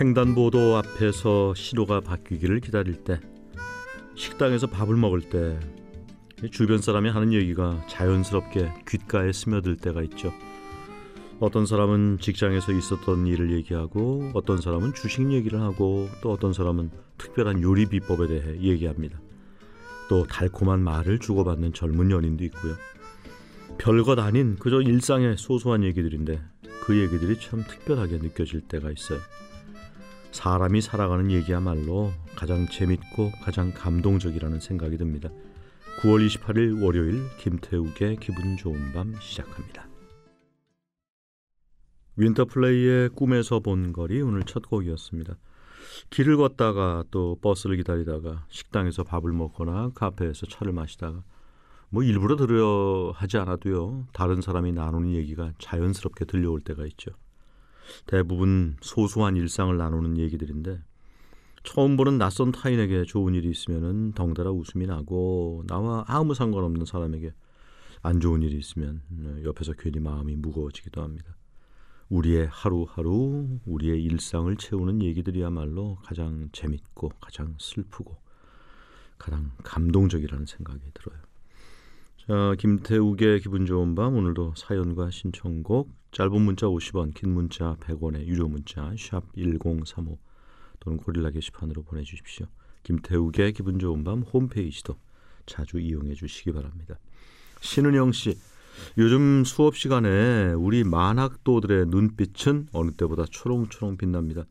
횡단보도 앞에서 신호가 바뀌기를 기다릴 때 식당에서 밥을 먹을 때 주변 사람이 하는 얘기가 자연스럽게 귓가에 스며들 때가 있죠. 어떤 사람은 직장에서 있었던 일을 얘기하고 어떤 사람은 주식 얘기를 하고 또 어떤 사람은 특별한 요리 비법에 대해 얘기합니다. 또 달콤한 말을 주고받는 젊은 연인도 있고요. 별것 아닌 그저 일상의 소소한 얘기들인데 그 얘기들이 참 특별하게 느껴질 때가 있어요. 사람이 살아가는 얘기야말로 가장 재밌고 가장 감동적이라는 생각이 듭니다. 9월 28일 월요일 김태욱의 기분 좋은 밤 시작합니다. 윈터플레이의 꿈에서 본 거리 오늘 첫 곡이었습니다. 길을 걷다가 또 버스를 기다리다가 식당에서 밥을 먹거나 카페에서 차를 마시다가 뭐 일부러 들으려 하지 않아도요 다른 사람이 나누는 얘기가 자연스럽게 들려올 때가 있죠. 대부분 소소한 일상을 나누는 얘기들인데 처음 보는 낯선 타인에게 좋은 일이 있으면 덩달아 웃음이 나고 나와 아무 상관없는 사람에게 안 좋은 일이 있으면 옆에서 괜히 마음이 무거워지기도 합니다. 우리의 하루하루 우리의 일상을 채우는 얘기들이야말로 가장 재밌고 가장 슬프고 가장 감동적이라는 생각이 들어요. 자, 김태욱의 기분 좋은 밤 오늘도 사연과 신청곡 짧은 문자 50원, 긴 문자 100원의 유료 문자 샵 1035 또는 고릴라 게시판으로 보내주십시오. 김태욱의 기분 좋은 밤 홈페이지도 자주 이용해 주시기 바랍니다. 신은영 씨, 요즘 수업 시간에 우리 만학도들의 눈빛은 어느 때보다 초롱초롱 빛납니다.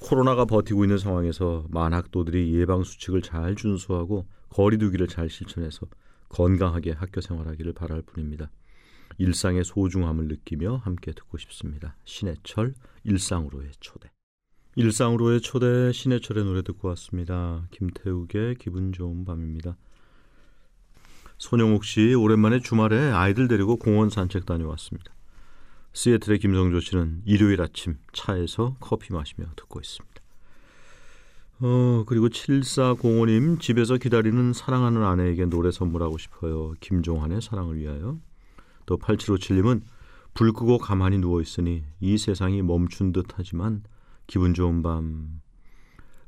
코로나가 버티고 있는 상황에서 만학도들이 예방 수칙을 잘 준수하고 거리두기를 잘 실천해서 건강하게 학교 생활하기를 바랄 뿐입니다. 일상의 소중함을 느끼며 함께 듣고 싶습니다. 신해철 일상으로의 초대. 일상으로의 초대 신해철의 노래 듣고 왔습니다. 김태욱의 기분 좋은 밤입니다. 손영욱 씨 오랜만에 주말에 아이들 데리고 공원 산책 다녀왔습니다. 시애틀의 김성조 씨는 일요일 아침 차에서 커피 마시며 듣고 있습니다. 어, 그리고 7405님 집에서 기다리는 사랑하는 아내에게 노래 선물하고 싶어요. 김종환의 사랑을 위하여. 또 8757님은 불 끄고 가만히 누워 있으니 이 세상이 멈춘 듯하지만 기분 좋은 밤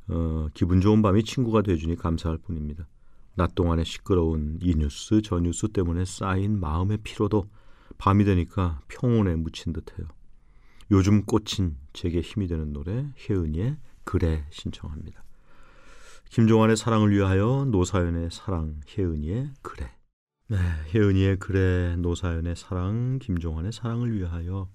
어, 기분 좋은 밤이 친구가 돼주니 감사할 뿐입니다. 낮 동안에 시끄러운 이 뉴스 저 뉴스 때문에 쌓인 마음의 피로도 밤이 되니까 평온에 묻힌 듯해요. 요즘 꽂힌 제게 힘이 되는 노래 혜은이의 그래 신청합니다. 김종환의 사랑을 위하여 노사연의 사랑 혜은이의 그래 네, 혜은이의 그래 노사연의 사랑 김종환의 사랑을 위하여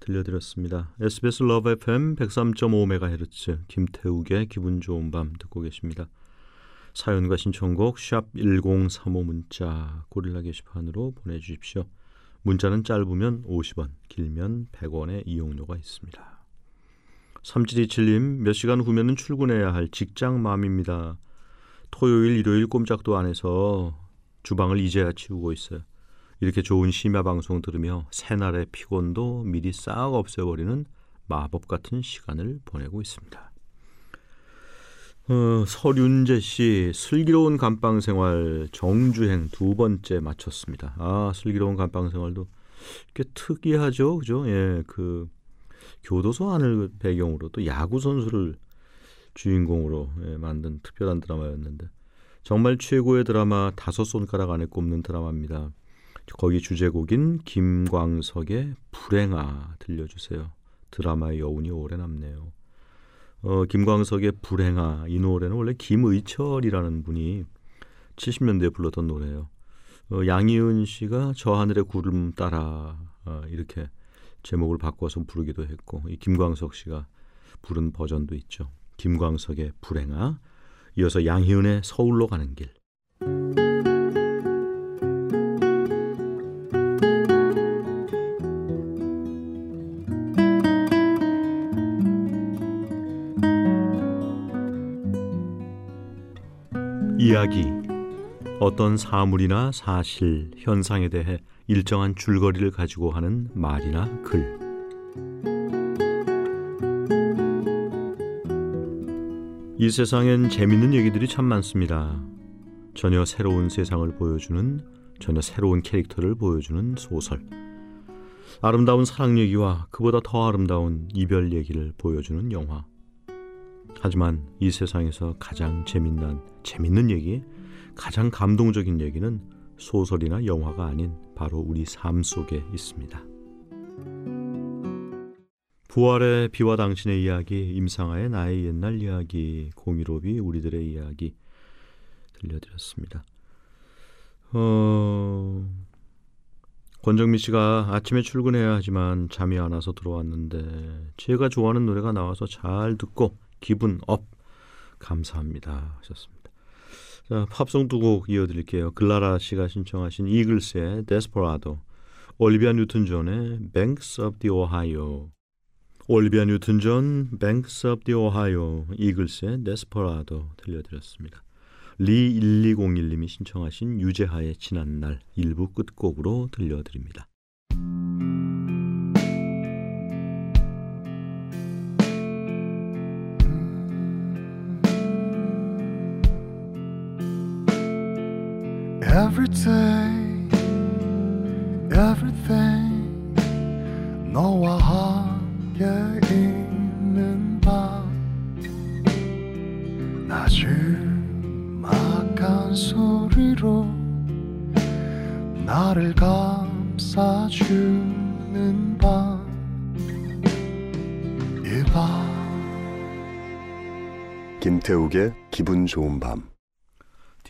들려드렸습니다. SBS 러브 FM 103.5MHz 김태욱의 기분 좋은 밤 듣고 계십니다. 사연과 신청곡 샵 1035 문자 고릴라 게시판으로 보내주십시오. 문자는 짧으면 50원, 길면 100원의 이용료가 있습니다. 3727님 몇 시간 후면은 출근해야 할 직장맘입니다. 토요일, 일요일 꼼짝도 안 해서 주방을 이제야 치우고 있어요. 이렇게 좋은 심야 방송 들으며 새날의 피곤도 미리 싹 없애버리는 마법 같은 시간을 보내고 있습니다. 어, 서윤재 씨 슬기로운 감방 생활 정주행 두 번째 마쳤습니다. 아 슬기로운 감방 생활도 꽤 특이하죠, 그죠? 예, 그 교도소 안을 배경으로 또 야구 선수를 주인공으로 예, 만든 특별한 드라마였는데 정말 최고의 드라마 다섯 손가락 안에 꼽는 드라마입니다. 거기 주제곡인 김광석의 불행아 들려주세요. 드라마의 여운이 오래 남네요. 어, 김광석의 불행아 이 노래는 원래 김의철이라는 분이 70년대에 불렀던 노래예요. 어, 양희은 씨가 저 하늘의 구름 따라 어, 이렇게 제목을 바꿔서 부르기도 했고 이 김광석 씨가 부른 버전도 있죠. 김광석의 불행아 이어서 양희은의 서울로 가는 길. 이야기 어떤 사물이나 사실, 현상에 대해 일정한 줄거리를 가지고 하는 말이나 글. 이 세상엔 재밌는 얘기들이 참 많습니다. 전혀 새로운 세상을 보여주는 전혀 새로운 캐릭터를 보여주는 소설. 아름다운 사랑 얘기와 그보다 더 아름다운 이별 얘기를 보여주는 영화. 하지만 이 세상에서 가장 재밌는 재밌는 얘기, 가장 감동적인 얘기는 소설이나 영화가 아닌 바로 우리 삶 속에 있습니다. 부활의 비와 당신의 이야기, 임상아의 나의 옛날 이야기, 공일오비 우리들의 이야기 들려드렸습니다. 어... 권정민 씨가 아침에 출근해야 하지만 잠이 안 와서 들어왔는데 제가 좋아하는 노래가 나와서 잘 듣고 기분 up 감사합니다 하셨습니다. 자, 팝송 두 곡 이어드릴게요. 글라라 씨가 신청하신 이글스의 Desperado 올리비아 뉴튼 존의 Banks of the Ohio 올리비아 뉴튼 존 Banks of the 이글스의 Desperado 들려드렸습니다. 리1201님이 신청하신 유재하의 지난 날 일부 끝곡으로 들려드립니다. Every day, everything 너와 함께 있는 밤. 나지막한 소리로 나를 감싸주는 밤 이밤. 김태욱의 기분 좋은 밤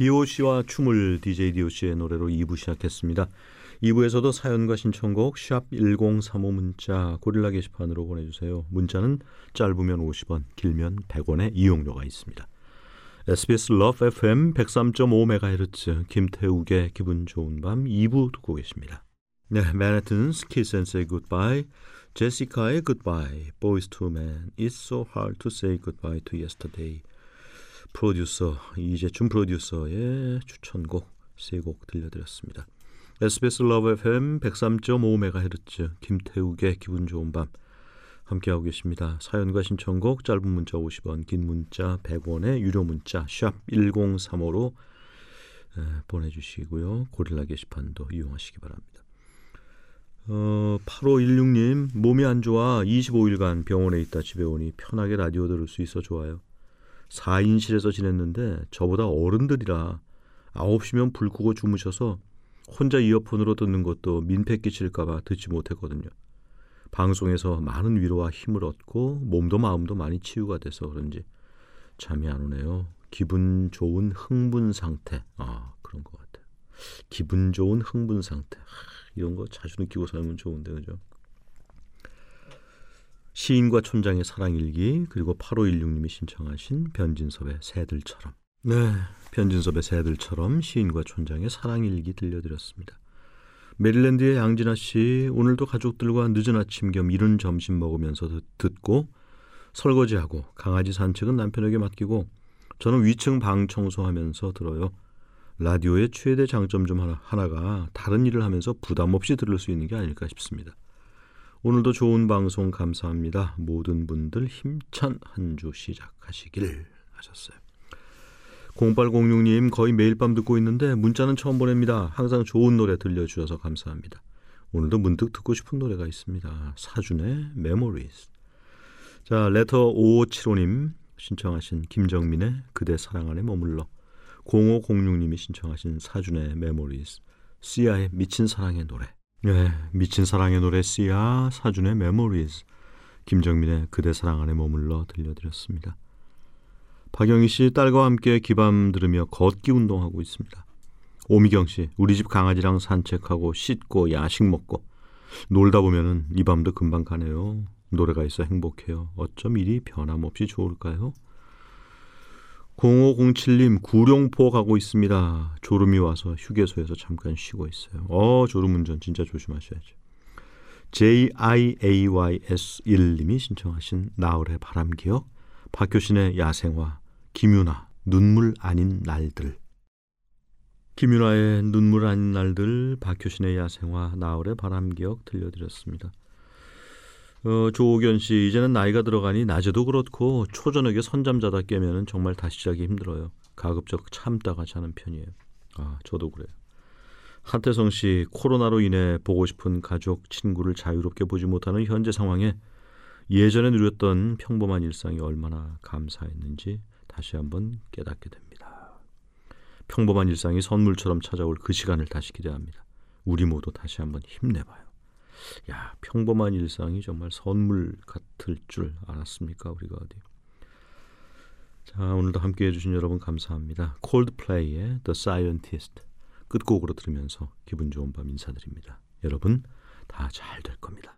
DOC와 춤을 DJ DOC의 노래로 2부 시작했습니다. 2부에서도 사연과 신청곡 샵 1035 문자 고릴라 게시판으로 보내주세요. 문자는 짧으면 50원, 길면 100원의 이용료가 있습니다. SBS Love FM 103.5MHz 김태욱의 기분 좋은 밤 2부 듣고 계십니다. 네, 맨해튼스 Kiss and Say Goodbye, 제시카의 Boyz II Men, It's So Hard to Say Goodbye to Yesterday, 프로듀서 이재춘 프로듀서의 추천곡 세 곡 들려드렸습니다. SBS 러브 FM 103.5MHz 김태욱의 기분 좋은 밤 함께하고 계십니다. 사연과 신청곡 짧은 문자 50원 긴 문자 100원의 유료 문자 샵 1035로 보내주시고요. 고릴라 게시판도 이용하시기 바랍니다. 어, 8516님 몸이 안 좋아 25일간 병원에 있다 집에 오니 편하게 라디오 들을 수 있어 좋아요. 4인실에서 지냈는데 저보다 어른들이라 9시면 불 끄고 주무셔서 혼자 이어폰으로 듣는 것도 민폐 끼칠까봐 듣지 못했거든요. 방송에서 많은 위로와 힘을 얻고 몸도 마음도 많이 치유가 돼서 그런지 잠이 안 오네요. 기분 좋은 흥분 상태. 아, 그런 것 같아요. 기분 좋은 흥분 상태. 하, 이런 거 자주 느끼고 살면 좋은데, 그죠? 시인과 촌장의 사랑일기 그리고 8516님이 신청하신 변진섭의 새들처럼 네, 변진섭의 새들처럼 시인과 촌장의 사랑일기 들려드렸습니다. 메릴랜드의 양진아 씨 오늘도 가족들과 늦은 아침 겸 이른 점심 먹으면서 듣고 설거지하고 강아지 산책은 남편에게 맡기고 저는 위층 방 청소하면서 들어요. 라디오의 최대 장점 중 하나, 하나가 다른 일을 하면서 부담 없이 들을 수 있는 게 아닐까 싶습니다. 오늘도 좋은 방송 감사합니다. 모든 분들 힘찬 한 주 시작하시길 하셨어요. 0806님 거의 매일 밤 듣고 있는데 문자는 처음 보냅니다. 항상 좋은 노래 들려주셔서 감사합니다. 오늘도 문득 듣고 싶은 노래가 있습니다. 사준의 Memories. 자, 레터 5575님 신청하신 김정민의 그대 사랑 안에 머물러 0506님이 신청하신 사준의 Memories 씨야의 미친 사랑의 노래 네, 미친 사랑의 노래 씨야 사준의 Memories 김정민의 그대 사랑 안에 머물러 들려드렸습니다. 박영희 씨 딸과 함께 기밤 들으며 걷기 운동하고 있습니다. 오미경 씨 우리 집 강아지랑 산책하고 씻고 야식 먹고 놀다 보면은 이 밤도 금방 가네요. 노래가 있어 행복해요. 어쩜 일이 변함없이 좋을까요? 0507님 구룡포 가고 있습니다. 졸음이 와서 휴게소에서 잠깐 쉬고 있어요. 어 졸음 운전 진짜 조심하셔야죠. JIAYS1님이 신청하신 나흘의 바람기억 박효신의 야생화 김윤아 눈물 아닌 날들 김윤아의 눈물 아닌 날들 박효신의 야생화 나흘의 바람기억 들려드렸습니다. 어, 조옥연 씨 이제는 나이가 들어가니 낮에도 그렇고 초저녁에 선잠 자다 깨면은 정말 다시 자기 힘들어요. 가급적 참다가 자는 편이에요. 아 저도 그래요. 한태성 씨 코로나로 인해 보고 싶은 가족 친구를 자유롭게 보지 못하는 현재 상황에 예전에 누렸던 평범한 일상이 얼마나 감사했는지 다시 한번 깨닫게 됩니다. 평범한 일상이 선물처럼 찾아올 그 시간을 다시 기대합니다. 우리 모두 다시 한번 힘내봐요. 야, 평범한 일상이 정말 선물 같을 줄 알았습니까? 우리가 어디. 자, 오늘도 함께 해 주신 여러분 감사합니다. 콜드플레이의 The Scientist 끝곡으로 들으면서 기분 좋은 밤 인사드립니다. 여러분 다 잘 될 겁니다.